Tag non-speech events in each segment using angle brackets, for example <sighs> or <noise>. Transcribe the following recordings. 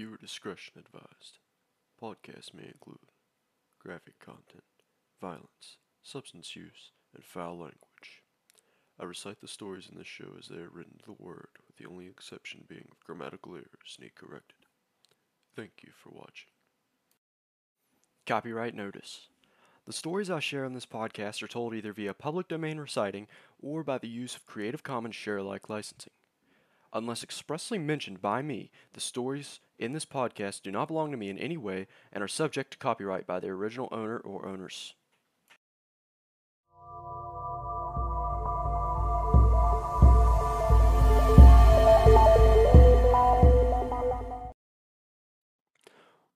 Viewer discretion advised. Podcast may include graphic content, violence, substance use, and foul language. I recite the stories in this show as they are written to the word, with the only exception being if grammatical errors need corrected. Thank you for watching. Copyright notice. The stories I share on this podcast are told either via public domain reciting or by the use of Creative Commons share alike licensing. Unless expressly mentioned by me, the stories in this podcast do not belong to me in any way and are subject to copyright by their original owner or owners.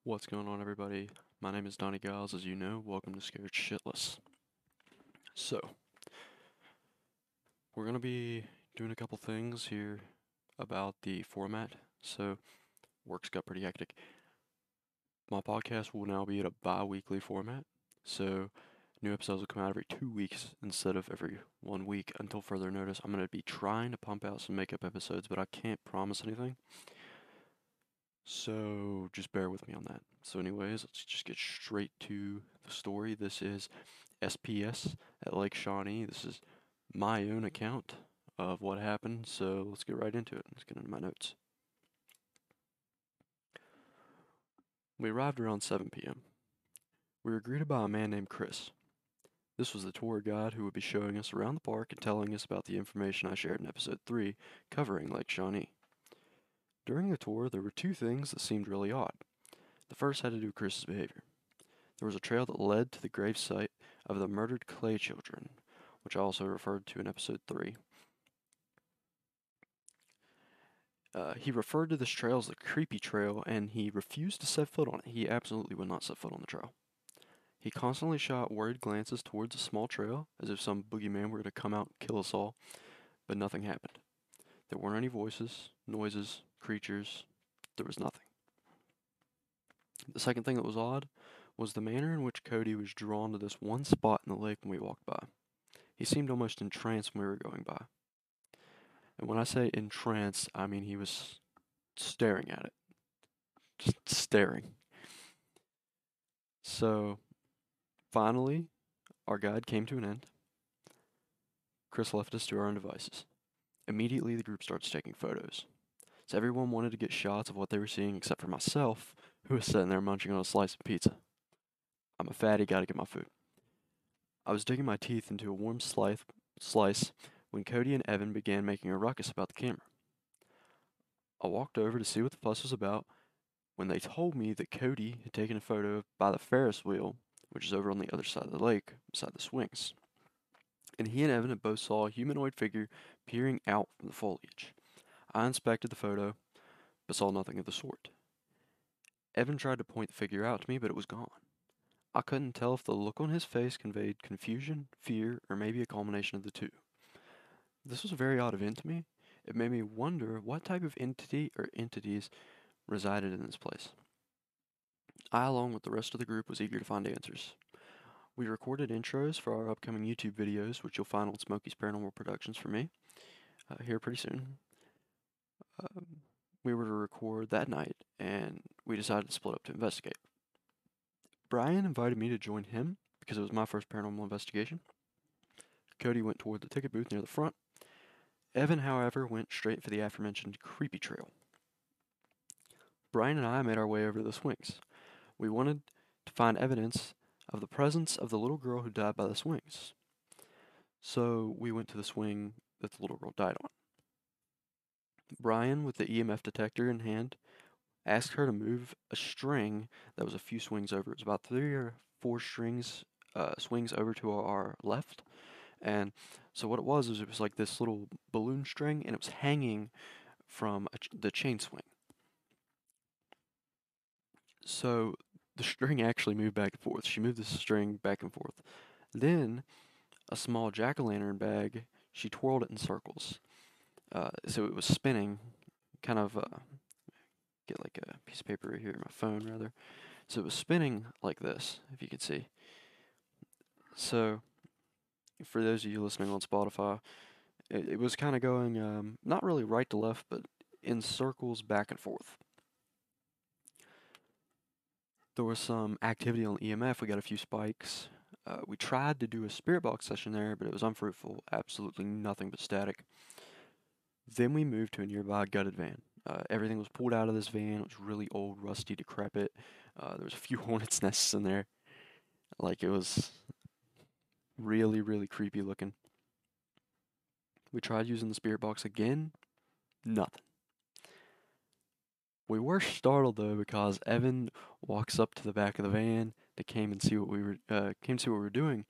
What's going on, everybody? My name is Donny Giles, as you know. Welcome to Scared Shitless. So, we're going to be doing a couple things here about the format. So, work's got pretty hectic. My podcast will now be at a bi weekly format. So, new episodes will come out every two weeks instead of every one week until further notice. I'm going to be trying to pump out some makeup episodes, but I can't promise anything. So just bear with me on that. So, anyways, let's just get straight to the story. This is SPS at Lake Shawnee. This is my own account of what happened. So let's get right into it. Let's get into my notes. We arrived around 7 p.m. We were greeted by a man named Chris. This was the tour guide who would be showing us around the park and telling us about the information I shared in episode 3 covering Lake Shawnee. During the tour, there were two things that seemed really odd. The first had to do with Chris's behavior. There was a trail that led to the gravesite of the murdered Clay children, which I also referred to in episode 3. Uh, he referred to this trail as the creepy trail, and he refused to set foot on it. He absolutely would not set foot on the trail. He constantly shot worried glances towards the small trail, as if some boogeyman were to come out and kill us all, but nothing happened. There weren't any voices, noises, creatures. There was nothing. The second thing that was odd was the manner in which Cody was drawn to this one spot in the lake when we walked by. He seemed almost entranced when we were going by. And when I say entranced, I mean he was staring at it. Just staring. So, finally, our guide came to an end. Chris left us to our own devices. Immediately, the group starts taking photos. So everyone wanted to get shots of what they were seeing except for myself, who was sitting there munching on a slice of pizza. I'm a fatty, gotta get my food. I was digging my teeth into a warm slice, slice when Cody and Evan began making a ruckus about the camera. I walked over to see what the fuss was about when they told me that Cody had taken a photo by the Ferris wheel, which is over on the other side of the lake, beside the swings. And he and Evan had both saw a humanoid figure peering out from the foliage. I inspected the photo, but saw nothing of the sort. Evan tried to point the figure out to me, but it was gone. I couldn't tell if the look on his face conveyed confusion, fear, or maybe a combination of the two. This was a very odd event to me. It made me wonder what type of entity or entities resided in this place. I, along with the rest of the group, was eager to find answers. We recorded intros for our upcoming YouTube videos, which you'll find on Smokey's Paranormal Productions for me, uh, here pretty soon. Um, we were to record that night, and we decided to split up to investigate. Brian invited me to join him because it was my first paranormal investigation. Cody went toward the ticket booth near the front. Evan, however, went straight for the aforementioned creepy trail. Brian and I made our way over to the swings. We wanted to find evidence of the presence of the little girl who died by the swings. So we went to the swing that the little girl died on. Brian, with the EMF detector in hand, asked her to move a string that was a few swings over. It was about three or four strings, uh, swings over to our left. And so what it was is it was like this little balloon string, and it was hanging from ch- the chain swing. So the string actually moved back and forth. She moved the string back and forth. Then a small jack o' lantern bag, she twirled it in circles. Uh, so it was spinning, kind of uh, get like a piece of paper right here, my phone rather. So it was spinning like this, if you could see. So for those of you listening on Spotify, it, it was kind of going um, not really right to left, but in circles back and forth. there was some activity on EMF. We got a few spikes. Uh, we tried to do a spirit box session there, but it was unfruitful. Absolutely nothing but static. Then we moved to a nearby gutted van. Uh, everything was pulled out of this van. It was really old, rusty, decrepit. Uh, there was a few <laughs> hornets' nests in there. Like it was really, really creepy looking. We tried using the spirit box again. Nothing. We were startled though because Evan walks up to the back of the van to came and see what we were uh, came to see what we were doing,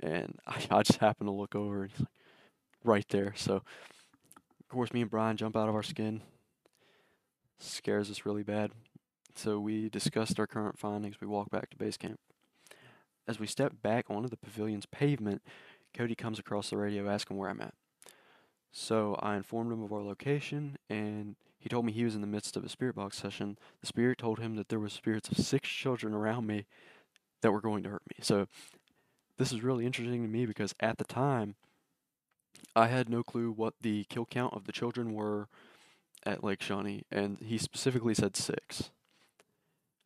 and <laughs> I, I just happened to look over and he's like right there. So of course me and Brian jump out of our skin. Scares us really bad. So we discussed our current findings. We walk back to base camp. As we step back onto the pavilion's pavement, Cody comes across the radio asking where I'm at. So I informed him of our location, and he told me he was in the midst of a spirit box session. The spirit told him that there were spirits of six children around me that were going to hurt me. So this is really interesting to me because at the time, I had no clue what the kill count of the children were at Lake Shawnee, and he specifically said six,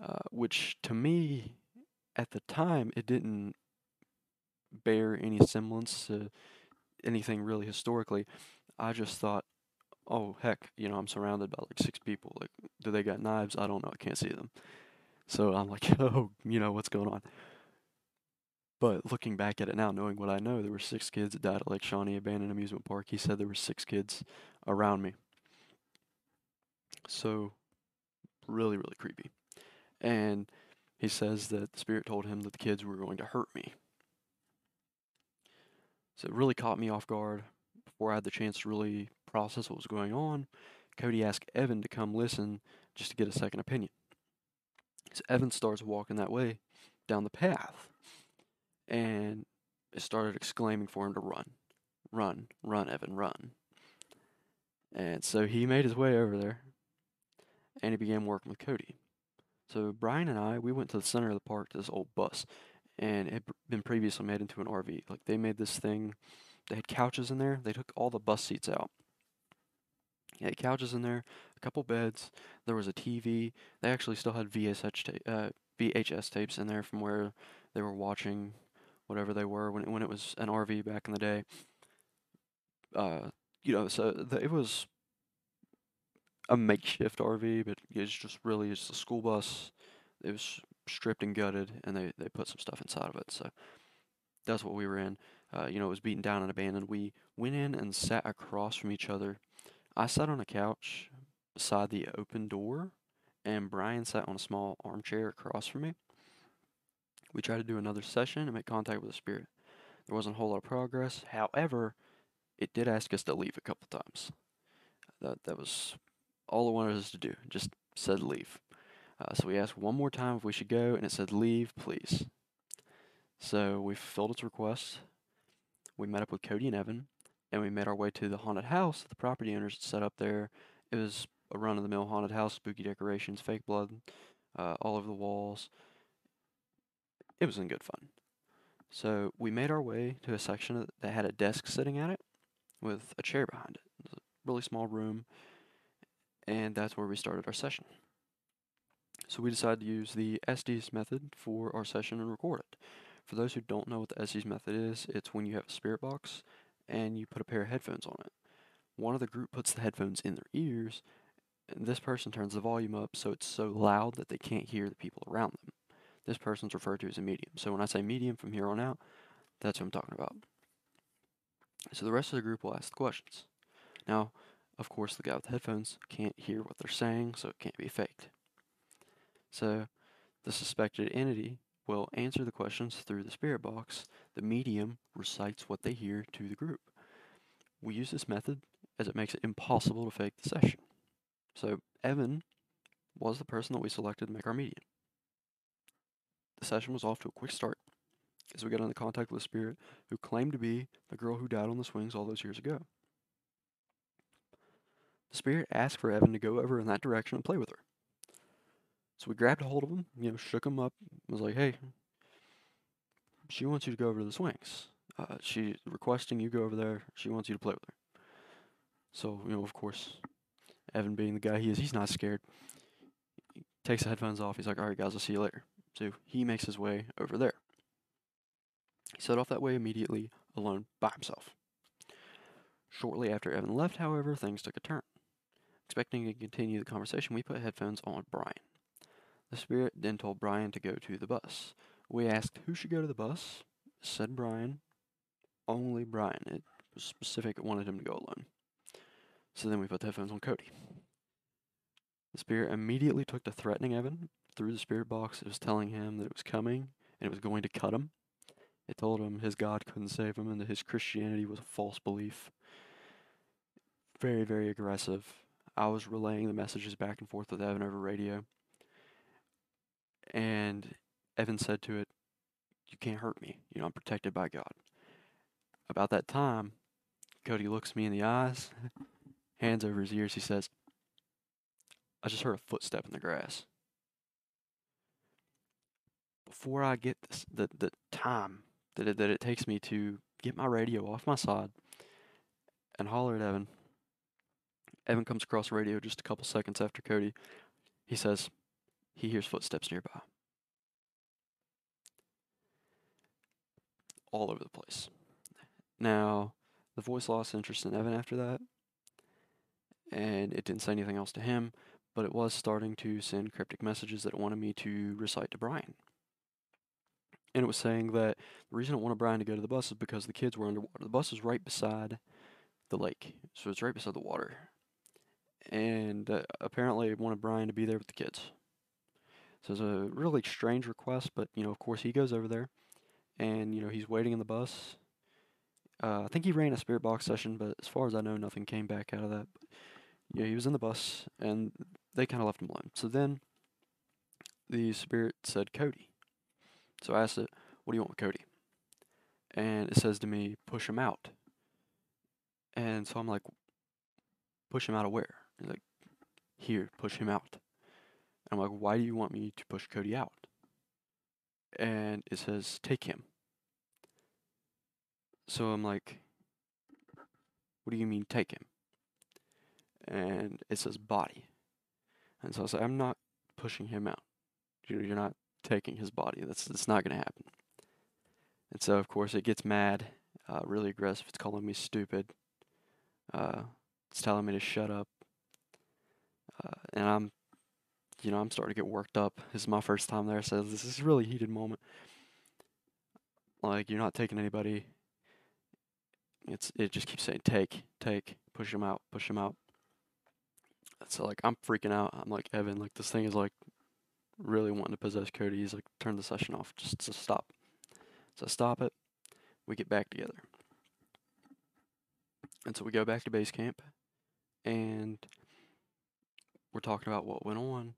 uh, which to me, at the time, it didn't bear any semblance to anything really historically. I just thought, oh heck, you know, I'm surrounded by like six people. Like, do they got knives? I don't know. I can't see them. So I'm like, <laughs> oh, you know, what's going on? But looking back at it now, knowing what I know, there were six kids that died at Lake Shawnee Abandoned Amusement Park. He said there were six kids around me. So, really, really creepy. And he says that the spirit told him that the kids were going to hurt me. So it really caught me off guard before I had the chance to really process what was going on. Cody asked Evan to come listen just to get a second opinion. So Evan starts walking that way down the path and it started exclaiming for him to run. Run, run, Evan, run. And so he made his way over there and he began working with Cody. So Brian and I, we went to the center of the park to this old bus and it had been previously made into an RV. Like they made this thing, they had couches in there. They took all the bus seats out. They had couches in there, a couple beds. There was a TV. They actually still had VHS, ta- uh, VHS tapes in there from where they were watching whatever they were when it, when it was an RV back in the day. Uh, you know, so the, it was a makeshift RV, but it's just really just a school bus. It was stripped and gutted, and they, they put some stuff inside of it. So that's what we were in. Uh, you know, it was beaten down and abandoned. We went in and sat across from each other. I sat on a couch beside the open door, and Brian sat on a small armchair across from me. We tried to do another session and make contact with the spirit. There wasn't a whole lot of progress. However, it did ask us to leave a couple times. That that was all it wanted us to do. Just said leave. Uh, so we asked one more time if we should go, and it said, Leave, please. So we fulfilled its request. We met up with Cody and Evan, and we made our way to the haunted house that the property owners had set up there. It was a run of the mill haunted house, spooky decorations, fake blood uh, all over the walls. It was in good fun. So we made our way to a section that had a desk sitting at it with a chair behind it. It was a really small room, and that's where we started our session. So we decided to use the SDS method for our session and record it. For those who don't know what the SDS method is, it's when you have a spirit box and you put a pair of headphones on it. One of the group puts the headphones in their ears, and this person turns the volume up so it's so loud that they can't hear the people around them. This person's referred to as a medium. So when I say medium from here on out, that's what I'm talking about. So the rest of the group will ask the questions. Now, of course, the guy with the headphones can't hear what they're saying, so it can't be faked. So the suspected entity will answer the questions through the spirit box. The medium recites what they hear to the group. We use this method as it makes it impossible to fake the session. So Evan was the person that we selected to make our medium. The session was off to a quick start as we got into contact with a spirit who claimed to be the girl who died on the swings all those years ago. The spirit asked for Evan to go over in that direction and play with her. So we grabbed a hold of him, you know, shook him up, was like, hey, she wants you to go over to the swings. Uh, she's requesting you go over there. She wants you to play with her. So, you know, of course, Evan being the guy he is, he's not scared. He takes the headphones off. He's like, all right, guys, I'll see you later. So he makes his way over there. He set off that way immediately, alone by himself. Shortly after Evan left, however, things took a turn. Expecting to continue the conversation, we put headphones on Brian. The spirit then told Brian to go to the bus. We asked who should go to the bus. Said Brian. Only Brian. It was specific, it wanted him to go alone. So then we put the headphones on Cody. The spirit immediately took to threatening Evan through the spirit box. It was telling him that it was coming and it was going to cut him. It told him his God couldn't save him and that his Christianity was a false belief. Very, very aggressive. I was relaying the messages back and forth with Evan over radio. And Evan said to it, You can't hurt me. You know, I'm protected by God. About that time, Cody looks me in the eyes, <laughs> hands over his ears. He says, I just heard a footstep in the grass. Before I get this, the, the time that it, that it takes me to get my radio off my side and holler at Evan, Evan comes across the radio just a couple seconds after Cody. He says he hears footsteps nearby. All over the place. Now, the voice lost interest in Evan after that, and it didn't say anything else to him, but it was starting to send cryptic messages that it wanted me to recite to Brian. And it was saying that the reason it wanted Brian to go to the bus is because the kids were underwater. The bus is right beside the lake, so it's right beside the water. And uh, apparently, wanted Brian to be there with the kids. So it's a really strange request, but you know, of course, he goes over there, and you know, he's waiting in the bus. Uh, I think he ran a spirit box session, but as far as I know, nothing came back out of that. But, yeah, he was in the bus, and they kind of left him alone. So then, the spirit said, "Cody." So I asked it, "What do you want with Cody?" And it says to me, "Push him out." And so I'm like, "Push him out of where?" He's like, "Here, push him out." I'm like, "Why do you want me to push Cody out?" And it says, "Take him." So I'm like, "What do you mean take him?" And it says body. And so I was like, "I'm not pushing him out. You- You're not taking his body. That's that's not gonna happen." And so of course it gets mad, uh, really aggressive. It's calling me stupid. Uh, it's telling me to shut up. And I'm, you know, I'm starting to get worked up. This is my first time there, so this is a really heated moment. Like you're not taking anybody. It's it just keeps saying take, take, push him out, push him out. So like I'm freaking out. I'm like Evan, like this thing is like really wanting to possess Cody. He's like turn the session off, just to stop. So stop it. We get back together. And so we go back to base camp, and we're talking about what went on.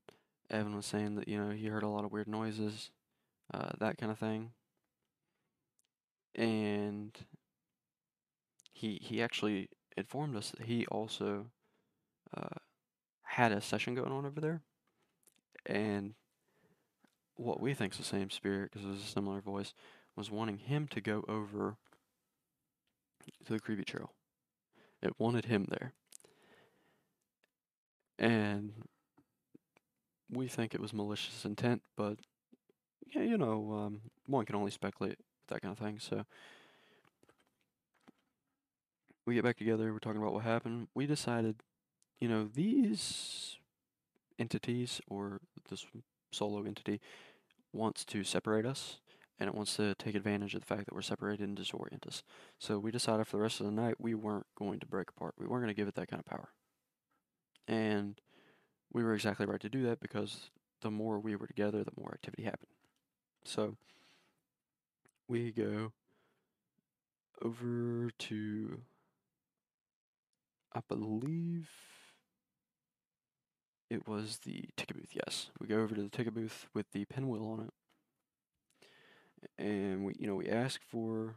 Evan was saying that you know he heard a lot of weird noises, uh, that kind of thing. And he he actually informed us that he also uh, had a session going on over there, and what we think is the same spirit because it was a similar voice was wanting him to go over to the creepy trail. It wanted him there. And we think it was malicious intent, but yeah, you know, um, one can only speculate that kind of thing. So we get back together, we're talking about what happened. We decided, you know, these entities or this solo entity wants to separate us and it wants to take advantage of the fact that we're separated and disorient us. So we decided for the rest of the night we weren't going to break apart. We weren't going to give it that kind of power. And we were exactly right to do that because the more we were together, the more activity happened. So we go over to, I believe it was the ticket booth, yes. We go over to the ticket booth with the pinwheel on it and we you know we ask for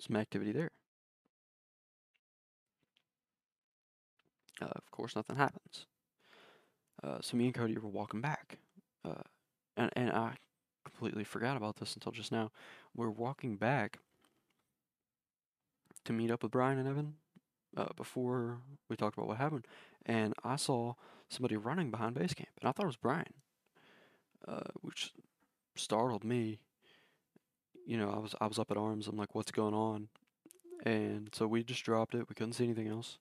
some activity there. Uh, of course, nothing happens. Uh, so me and Cody were walking back, uh, and and I completely forgot about this until just now. We're walking back to meet up with Brian and Evan, uh, before we talked about what happened, and I saw somebody running behind base camp, and I thought it was Brian, uh, which startled me. You know, I was I was up at arms. I'm like, what's going on? And so we just dropped it. We couldn't see anything else.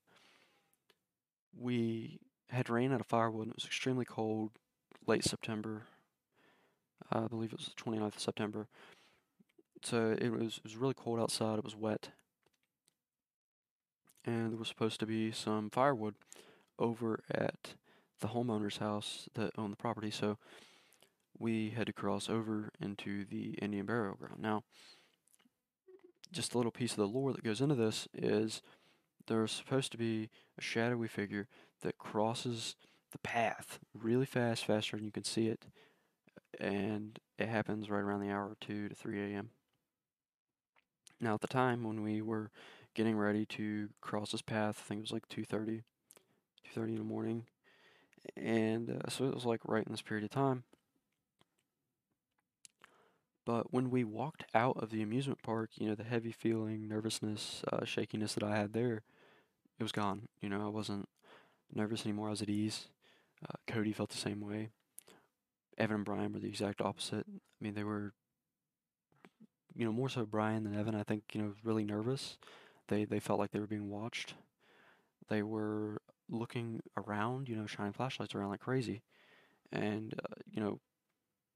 We had ran out of firewood. And it was extremely cold, late September. I believe it was the 29th of September. So it was it was really cold outside. It was wet, and there was supposed to be some firewood over at the homeowner's house that owned the property. So we had to cross over into the Indian burial ground. Now, just a little piece of the lore that goes into this is there's supposed to be a shadowy figure that crosses the path really fast, faster than you can see it, and it happens right around the hour 2 to 3 a.m. Now, at the time when we were getting ready to cross this path, I think it was like 2:30, 2:30 in the morning, and uh, so it was like right in this period of time. But when we walked out of the amusement park, you know, the heavy feeling, nervousness, uh, shakiness that I had there, it was gone. You know, I wasn't nervous anymore. I was at ease. Uh, Cody felt the same way. Evan and Brian were the exact opposite. I mean, they were, you know, more so Brian than Evan. I think, you know, really nervous. They they felt like they were being watched. They were looking around, you know, shining flashlights around like crazy. And uh, you know,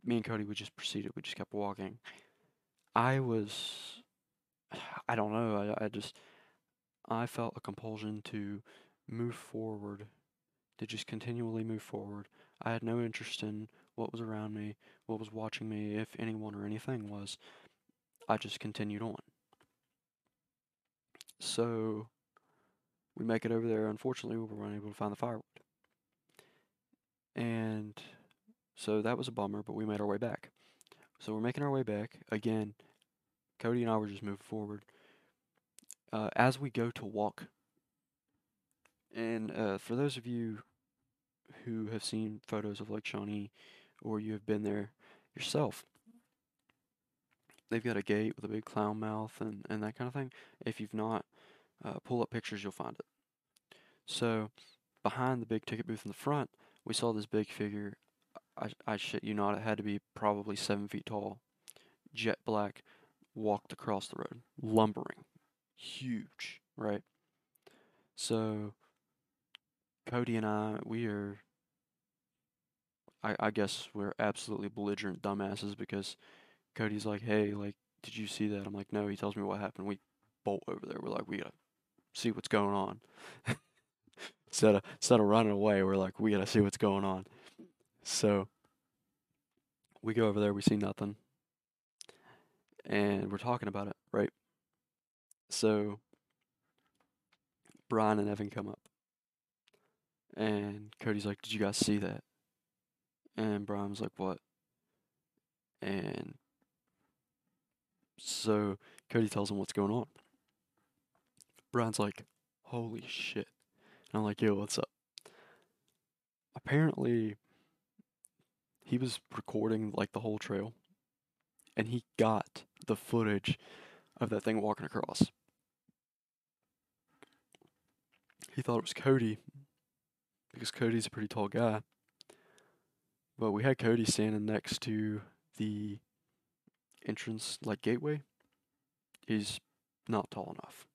me and Cody we just proceeded. We just kept walking. I was, <sighs> I don't know. I I just I felt a compulsion to move forward, to just continually move forward. I had no interest in what was around me, what was watching me, if anyone or anything was. I just continued on. So we make it over there. Unfortunately, we were unable to find the firewood. And so that was a bummer, but we made our way back. So we're making our way back. Again, Cody and I were just moving forward. Uh, as we go to walk, and uh, for those of you who have seen photos of Lake Shawnee or you have been there yourself, they've got a gate with a big clown mouth and, and that kind of thing. If you've not, uh, pull up pictures, you'll find it. So, behind the big ticket booth in the front, we saw this big figure. I, I shit you not, it had to be probably seven feet tall, jet black, walked across the road, lumbering, huge, right? So, Cody and I, we are, I, I guess we're absolutely belligerent dumbasses because Cody's like, hey, like, did you see that? I'm like, no. He tells me what happened. We bolt over there. We're like, we gotta see what's going on. <laughs> instead of instead of running away, we're like, we gotta see what's going on. So we go over there. We see nothing, and we're talking about it, right? So Brian and Evan come up, and Cody's like, "Did you guys see that?" And Brian was like, "What?" And so Cody tells him what's going on. Brian's like, holy shit. And I'm like, yo, what's up? Apparently, he was recording like the whole trail and he got the footage of that thing walking across. He thought it was Cody because Cody's a pretty tall guy. But we had Cody standing next to the entrance like gateway He's not tall enough.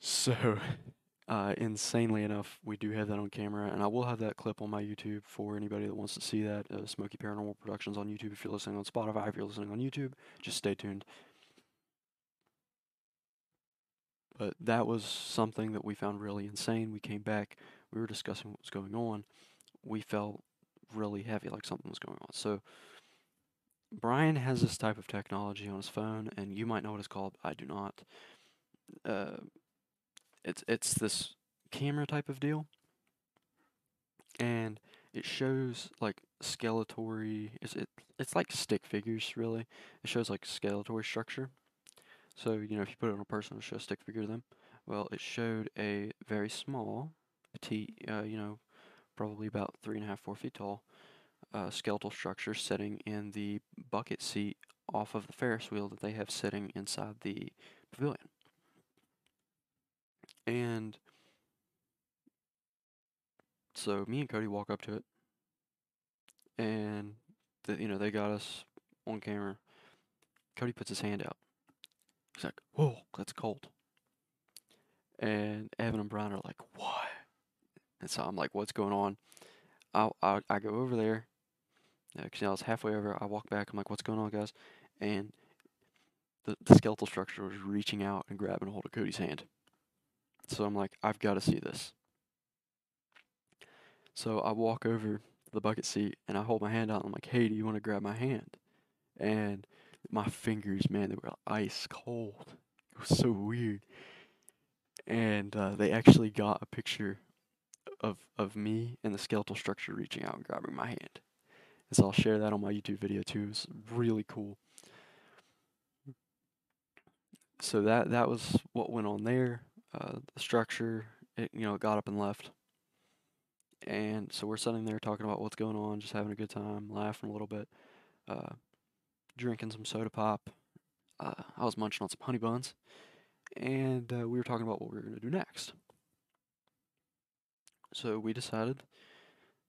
So, <laughs> uh, insanely enough, we do have that on camera, and I will have that clip on my YouTube for anybody that wants to see that. Uh, Smoky Paranormal Productions on YouTube. If you're listening on Spotify, if you're listening on YouTube, just stay tuned. But that was something that we found really insane. We came back, we were discussing what was going on. We felt really heavy, like something was going on. So, Brian has this type of technology on his phone, and you might know what it's called. I do not. Uh, it's it's this camera type of deal, and it shows like skeletory. It's it it's like stick figures really. It shows like skeletory structure. So you know if you put it on a person, it'll show a stick figure of them. Well, it showed a very small, petite, uh, you know, probably about three and a half, four feet tall, uh, skeletal structure sitting in the bucket seat off of the Ferris wheel that they have sitting inside the pavilion. And so me and Cody walk up to it, and the, you know they got us on camera. Cody puts his hand out. He's like, "Whoa, that's cold." And Evan and Brian are like, "What?" And so I'm like, "What's going on?" I I, I go over there. Uh, because I was halfway over, I walk back. I'm like, "What's going on, guys?" And the the skeletal structure was reaching out and grabbing a hold of Cody's hand. So I'm like, "I've got to see this." So I walk over to the bucket seat and I hold my hand out. And I'm like, "Hey, do you want to grab my hand?" And my fingers, man, they were ice cold. It was so weird. And uh, they actually got a picture of of me and the skeletal structure reaching out and grabbing my hand. And so I'll share that on my YouTube video too. It's really cool. So that that was what went on there. Uh, the structure, it you know, it got up and left. And so we're sitting there talking about what's going on, just having a good time, laughing a little bit, uh, drinking some soda pop. Uh, I was munching on some honey buns, and uh, we were talking about what we were going to do next. So we decided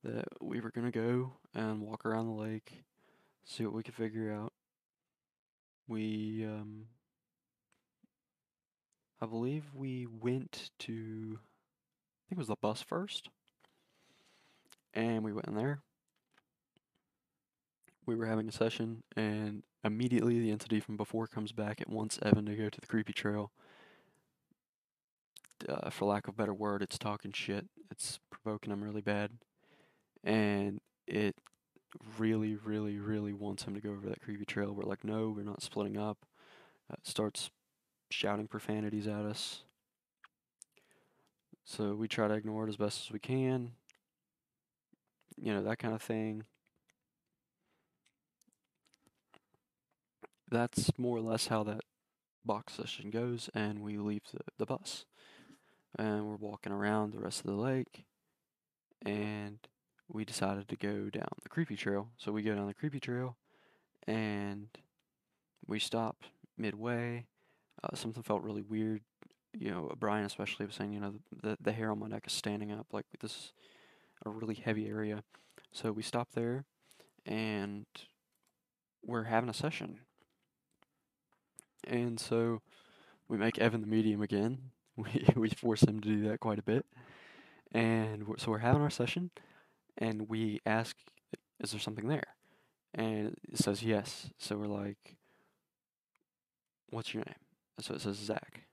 that we were going to go and walk around the lake, see what we could figure out. We, um, I believe we went to, I think it was the bus first. And we went in there. We were having a session, and immediately the entity from before comes back. It wants Evan to go to the creepy trail. Uh, for lack of a better word, it's talking shit. It's provoking him really bad. And it really, really, really wants him to go over that creepy trail. We're like, no, we're not splitting up. Uh, starts shouting profanities at us. So we try to ignore it as best as we can you know, that kind of thing. That's more or less how that box session goes, and we leave the, the bus. And we're walking around the rest of the lake, and we decided to go down the creepy trail. So we go down the creepy trail, and we stop midway. Uh, something felt really weird. You know, Brian especially was saying, you know, the the hair on my neck is standing up. Like this is a really heavy area. So we stop there and we're having a session. And so we make Evan the medium again. <laughs> We we force him to do that quite a bit. And we're, so we're having our session and we ask is there something there? And it says yes. So we're like what's your name? And so it says Zach.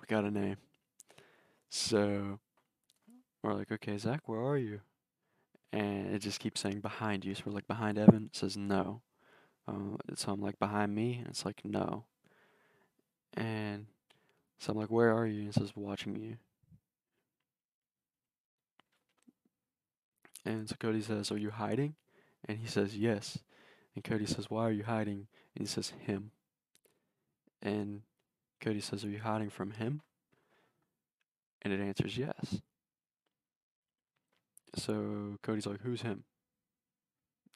We got a name. So we're like, okay, Zach, where are you? And it just keeps saying behind you. So we're like, behind Evan? It says no. Uh, so I'm like, behind me? And it's like, no. And so I'm like, where are you? And it says, watching you. And so Cody says, are you hiding? And he says, yes. And Cody says, why are you hiding? And he says, him. And Cody says, are you hiding from him? And it answers yes. So Cody's like, who's him?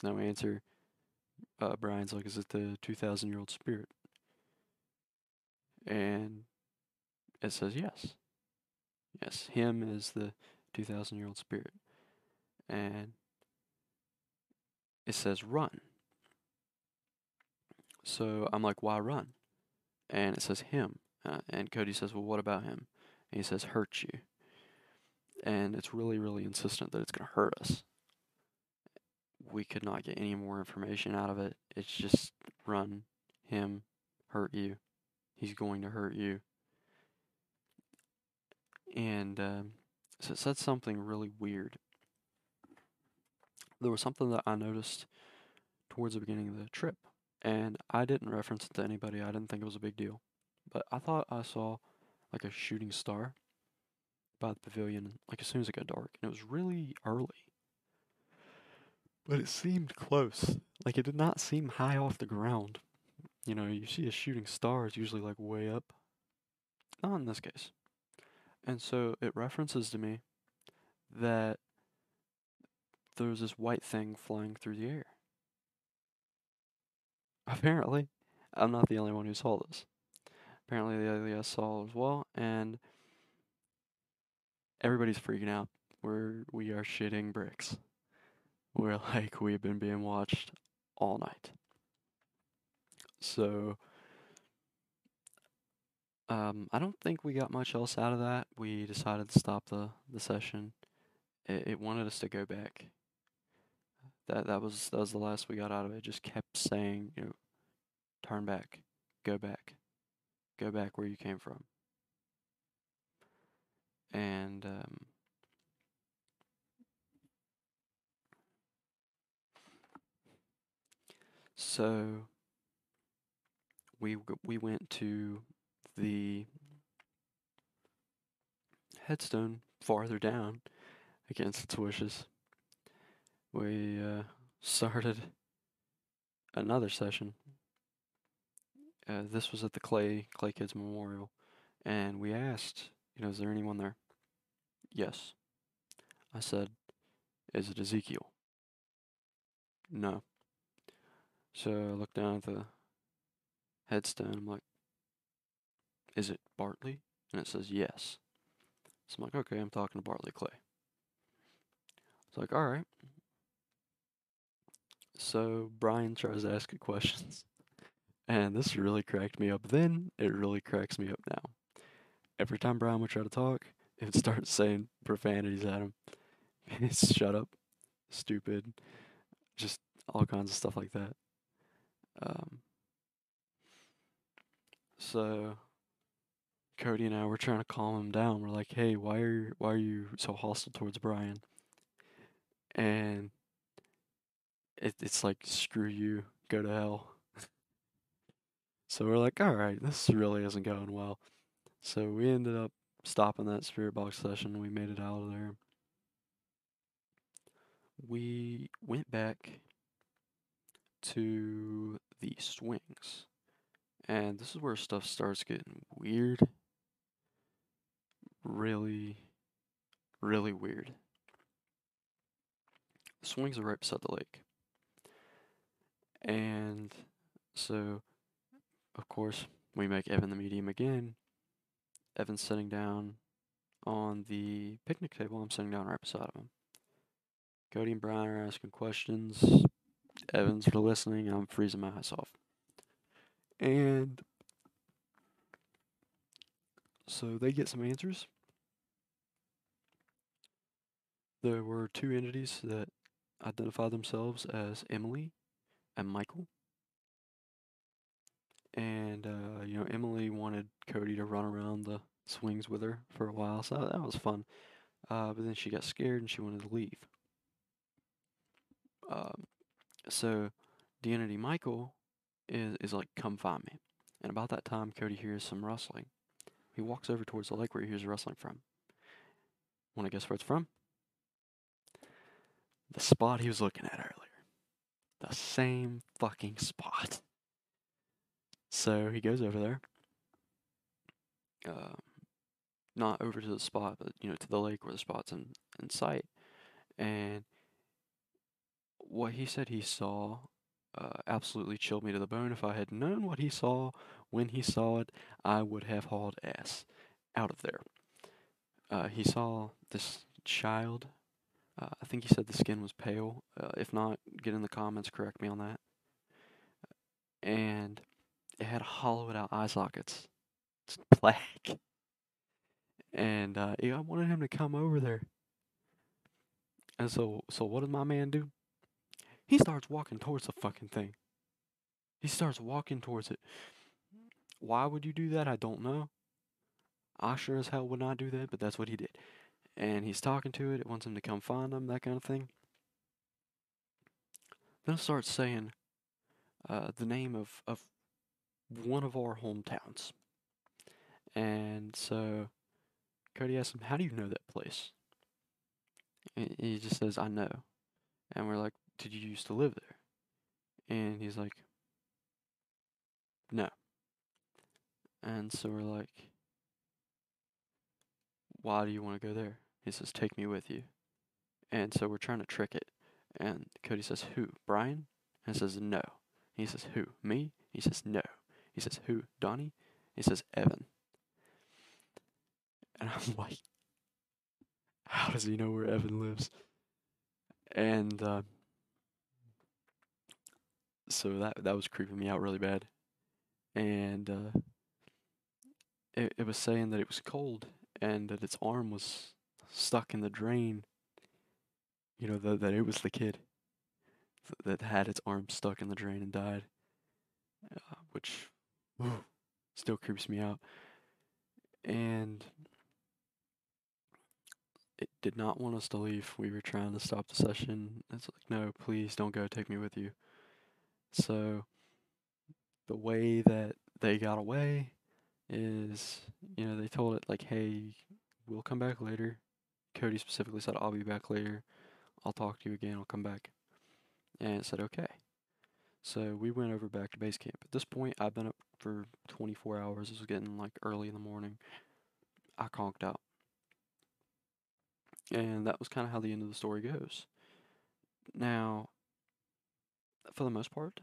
No answer. Uh, Brian's like, is it the 2,000 year old spirit? And it says yes. Yes, him is the 2,000 year old spirit. And it says run. So I'm like, why run? And it says him. Uh, and Cody says, well, what about him? And he says, hurt you and it's really, really insistent that it's going to hurt us. We could not get any more information out of it. It's just run him, hurt you. He's going to hurt you. And um, so it said something really weird. There was something that I noticed towards the beginning of the trip, and I didn't reference it to anybody. I didn't think it was a big deal. But I thought I saw like a shooting star by the pavilion like as soon as it got dark, and it was really early. But it seemed close. Like it did not seem high off the ground. You know, you see a shooting star is usually like way up. Not in this case. And so it references to me that there's this white thing flying through the air. Apparently, I'm not the only one who saw this. Apparently, the other guys saw as well, and everybody's freaking out. We're we are shitting bricks. We're <laughs> like we've been being watched all night. So um, I don't think we got much else out of that. We decided to stop the, the session. It, it wanted us to go back. That that was that was the last we got out of it. it. Just kept saying, you know, turn back, go back, go back where you came from. And um, so we we went to the headstone farther down against its wishes. We uh, started another session. Uh, this was at the Clay Clay Kids Memorial, and we asked, you know, is there anyone there? Yes. I said, is it Ezekiel? No. So I look down at the headstone. I'm like, is it Bartley? And it says yes. So I'm like, okay, I'm talking to Bartley Clay. It's like, all right. So Brian tries to ask questions. <laughs> And this really cracked me up then. It really cracks me up now. Every time Brian would try to talk, <laughs> it starts saying profanities at him. <laughs> Shut up, stupid, just all kinds of stuff like that. Um, so Cody and I were trying to calm him down. We're like, "Hey, why are why are you so hostile towards Brian?" And it, it's like, "Screw you, go to hell." <laughs> so we're like, "All right, this really isn't going well." So we ended up stopping that spirit box session. We made it out of there. We went back to the swings. And this is where stuff starts getting weird really, really weird. The swings are right beside the lake. And so, of course, we make Evan the medium again. Evan's sitting down on the picnic table. I'm sitting down right beside him. Cody and Brian are asking questions. Evan's for listening. I'm freezing my ass off. And so they get some answers. There were two entities that identified themselves as Emily and Michael. And, uh, you know, Emily wanted Cody to run around the swings with her for a while, so that was fun. Uh, but then she got scared and she wanted to leave. Um, so the entity Michael is, is like, come find me. And about that time, Cody hears some rustling. He walks over towards the lake where he hears rustling from. Want to guess where it's from? the spot he was looking at earlier. The same fucking spot. So he goes over there. Um, not over to the spot, but you know, to the lake where the spot's in, in sight. And what he said he saw uh, absolutely chilled me to the bone. If I had known what he saw when he saw it, I would have hauled ass out of there. Uh, he saw this child uh, I think he said the skin was pale. Uh, if not, get in the comments, correct me on that. And it had hollowed out eye sockets. It's black. And uh, I wanted him to come over there. And so, so what did my man do? He starts walking towards the fucking thing. He starts walking towards it. Why would you do that? I don't know. I sure as hell would not do that, but that's what he did and he's talking to it. It wants him to come find him, that kind of thing. Then it starts saying uh, the name of, of one of our hometowns. And so Cody asks him, How do you know that place? And he just says, I know. And we're like, Did you used to live there? And he's like, No. And so we're like, Why do you want to go there? He says, Take me with you. And so we're trying to trick it. And Cody says, Who? Brian? And says, No. He says, Who? Me? He says, No. He says, Who? Donny? He says Evan. And <laughs> I'm like, how does he know where Evan lives? And uh, so that that was creeping me out really bad. And uh, it it was saying that it was cold and that its arm was stuck in the drain. You know that that it was the kid that had its arm stuck in the drain and died, uh, which whew, still creeps me out. And it did not want us to leave. We were trying to stop the session. It's like, no, please don't go. Take me with you. So the way that they got away is, you know, they told it like, hey, we'll come back later. Cody specifically said, I'll be back later. I'll talk to you again. I'll come back. And it said, okay. So we went over back to base camp. At this point, I've been up for 24 hours. It was getting like early in the morning. I conked out. And that was kind of how the end of the story goes. Now, for the most part,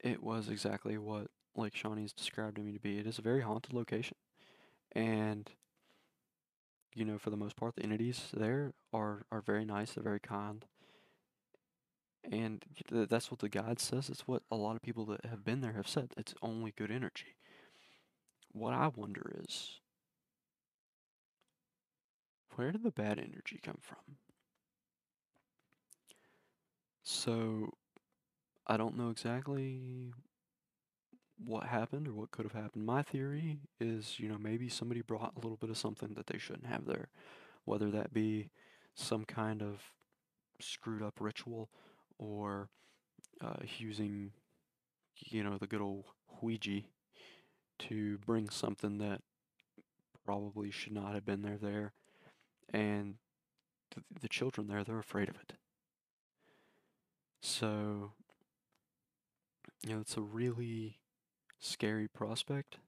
it was exactly what Lake Shawnee's described to me to be. It is a very haunted location. And, you know, for the most part, the entities there are, are very nice, they're very kind. And that's what the guide says. It's what a lot of people that have been there have said. It's only good energy. What I wonder is where did the bad energy come from? So, I don't know exactly what happened or what could have happened. My theory is, you know, maybe somebody brought a little bit of something that they shouldn't have there, whether that be some kind of screwed up ritual or uh, using, you know, the good old Ouija to bring something that probably should not have been there there. And the, the children there, they're afraid of it. So, you know, it's a really scary prospect.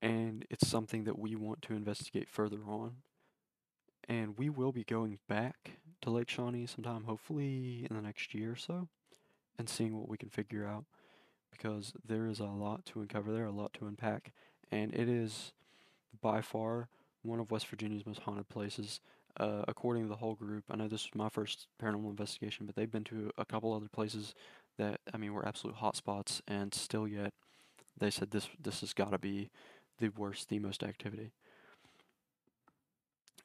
And it's something that we want to investigate further on. And we will be going back to Lake Shawnee sometime, hopefully in the next year or so, and seeing what we can figure out. Because there is a lot to uncover there, a lot to unpack. And it is by far one of West Virginia's most haunted places. Uh, according to the whole group, I know this was my first paranormal investigation, but they've been to a couple other places that I mean were absolute hotspots, and still yet they said this this has got to be the worst, the most activity.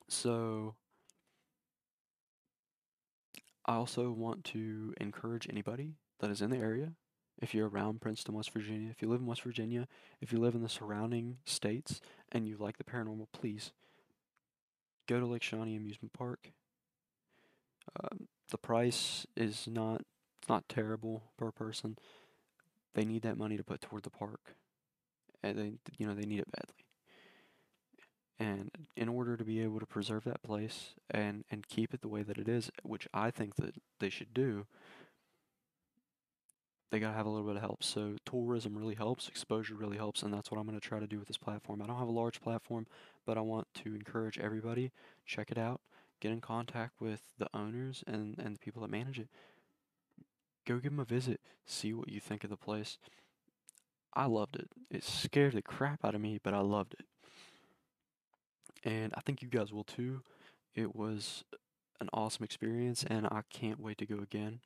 So I also want to encourage anybody that is in the area, if you're around Princeton, West Virginia, if you live in West Virginia, if you live in the surrounding states and you like the paranormal, please go to Lake Shawnee Amusement Park. Um, the price is not it's not terrible per person. They need that money to put toward the park, and they you know they need it badly. And in order to be able to preserve that place and and keep it the way that it is, which I think that they should do, they gotta have a little bit of help. So tourism really helps, exposure really helps, and that's what I'm gonna try to do with this platform. I don't have a large platform, but I want to encourage everybody check it out, get in contact with the owners and and the people that manage it. Go give them a visit, see what you think of the place. I loved it. It scared the crap out of me, but I loved it. And I think you guys will too. It was an awesome experience, and I can't wait to go again.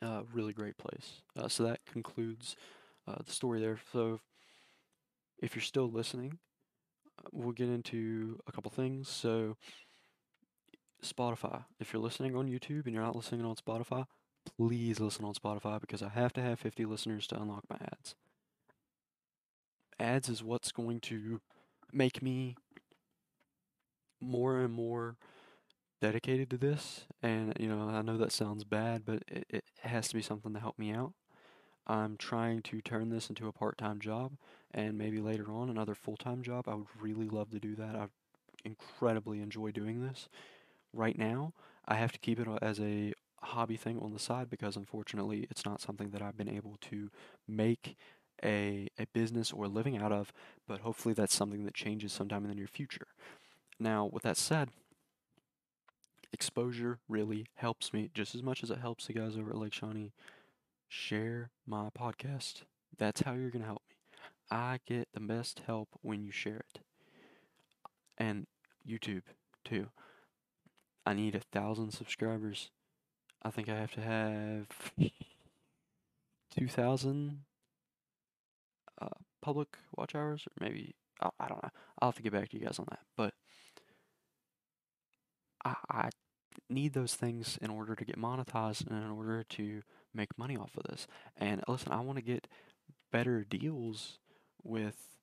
Uh, really great place. Uh, so that concludes uh, the story there. So if you're still listening, uh, we'll get into a couple things. So Spotify. If you're listening on YouTube and you're not listening on Spotify, please listen on Spotify because I have to have 50 listeners to unlock my ads. Ads is what's going to make me more and more dedicated to this. And, you know, I know that sounds bad, but it, it has to be something to help me out. I'm trying to turn this into a part time job and maybe later on another full time job. I would really love to do that. I incredibly enjoy doing this. Right now, I have to keep it as a hobby thing on the side because unfortunately it's not something that I've been able to make a, a business or living out of, but hopefully that's something that changes sometime in the near future. Now, with that said, exposure really helps me just as much as it helps the guys over at Lake Shawnee share my podcast. That's how you're going to help me. I get the best help when you share it. And YouTube, too. I need a thousand subscribers. I think I have to have <laughs> 2,000 uh, public watch hours, or maybe, I, I don't know. I'll have to get back to you guys on that. But I, I need those things in order to get monetized and in order to make money off of this. And listen, I want to get better deals with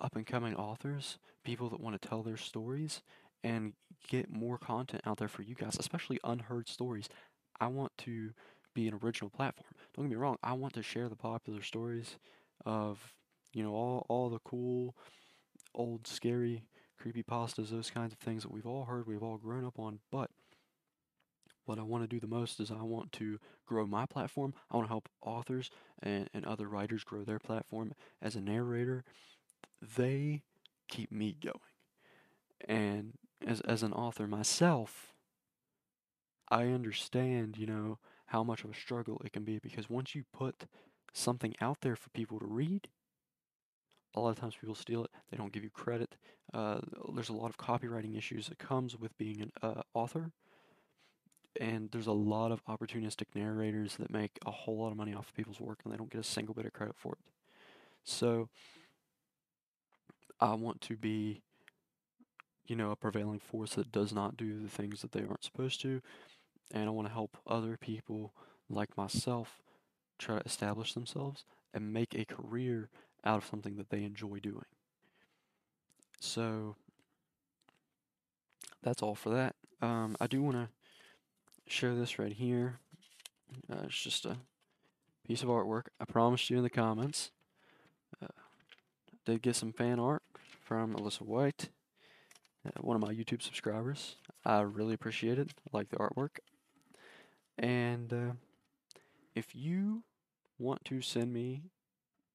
up and coming authors, people that want to tell their stories, and get more content out there for you guys, especially unheard stories. I want to be an original platform. Don't get me wrong, I want to share the popular stories of, you know, all, all the cool, old, scary creepy pastas, those kinds of things that we've all heard, we've all grown up on. But what I want to do the most is I want to grow my platform. I want to help authors and, and other writers grow their platform. As a narrator, they keep me going. And as, as an author myself, I understand, you know, how much of a struggle it can be because once you put something out there for people to read, a lot of times people steal it. They don't give you credit. Uh, there's a lot of copywriting issues that comes with being an uh, author, and there's a lot of opportunistic narrators that make a whole lot of money off of people's work, and they don't get a single bit of credit for it. So, I want to be, you know, a prevailing force that does not do the things that they aren't supposed to, and I want to help other people like myself try to establish themselves and make a career out of something that they enjoy doing. So that's all for that. Um, I do want to show this right here. Uh, it's just a piece of artwork. I promised you in the comments. Uh, did get some fan art from Alyssa White, one of my YouTube subscribers. I really appreciate it. I like the artwork. And uh, if you want to send me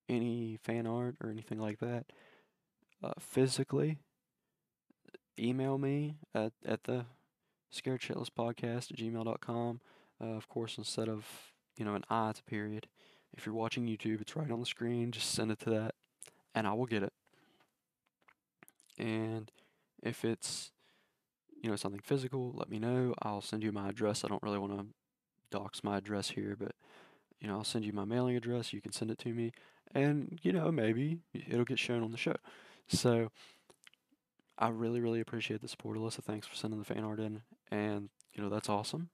any fan art or anything like that uh, physically, email me at, at the scared shitless podcast at gmail.com. Uh, of course, instead of, you know, an I, it's a period. If you're watching YouTube, it's right on the screen. Just send it to that, and I will get it. And if it's, you know, something physical, let me know. I'll send you my address. I don't really want to dox my address here, but, you know, I'll send you my mailing address. You can send it to me and you know maybe it'll get shown on the show. So I really really appreciate the support, Alyssa. Thanks for sending the fan art in, and you know that's awesome.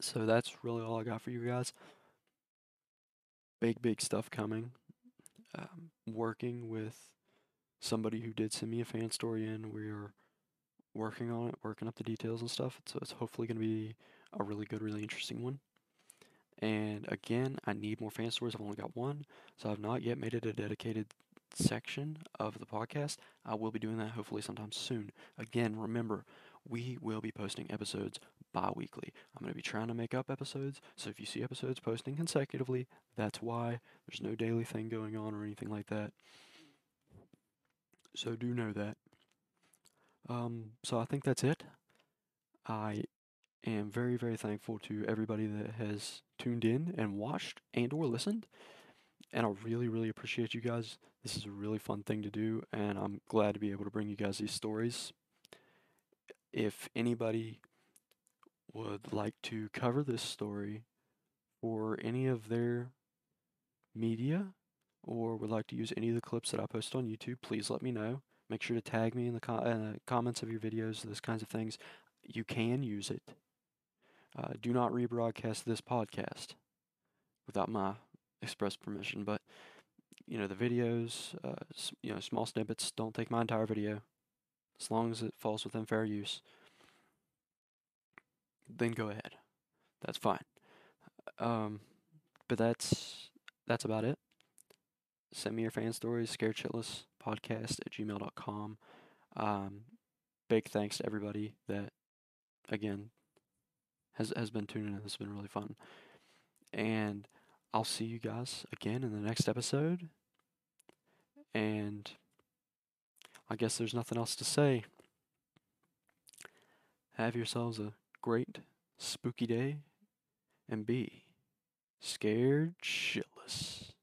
So that's really all I got for you guys. Big big stuff coming. Um, working with somebody who did send me a fan story in. We are working on it, working up the details and stuff. So it's hopefully going to be a really good, really interesting one. And again, I need more fan stories. I've only got one, so I've not yet made it a dedicated section of the podcast. I will be doing that hopefully sometime soon. Again, remember, we will be posting episodes bi weekly. I'm going to be trying to make up episodes, so if you see episodes posting consecutively, that's why. There's no daily thing going on or anything like that. So do know that. Um, so I think that's it. I am very, very thankful to everybody that has tuned in and watched and or listened. And I really, really appreciate you guys. This is a really fun thing to do, and I'm glad to be able to bring you guys these stories. If anybody would like to cover this story for any of their media or would like to use any of the clips that I post on YouTube, please let me know. Make sure to tag me in the uh, comments of your videos, those kinds of things. You can use it. Uh, do not rebroadcast this podcast without my express permission. But you know the videos, uh, you know small snippets. Don't take my entire video, as long as it falls within fair use. Then go ahead. That's fine. Um, but that's that's about it. Send me your fan stories, scared shitless podcast at gmail.com. Um, big thanks to everybody that, again, has has been tuning in. This has been really fun. And I'll see you guys again in the next episode. And I guess there's nothing else to say. Have yourselves a great spooky day and be Scared shitless.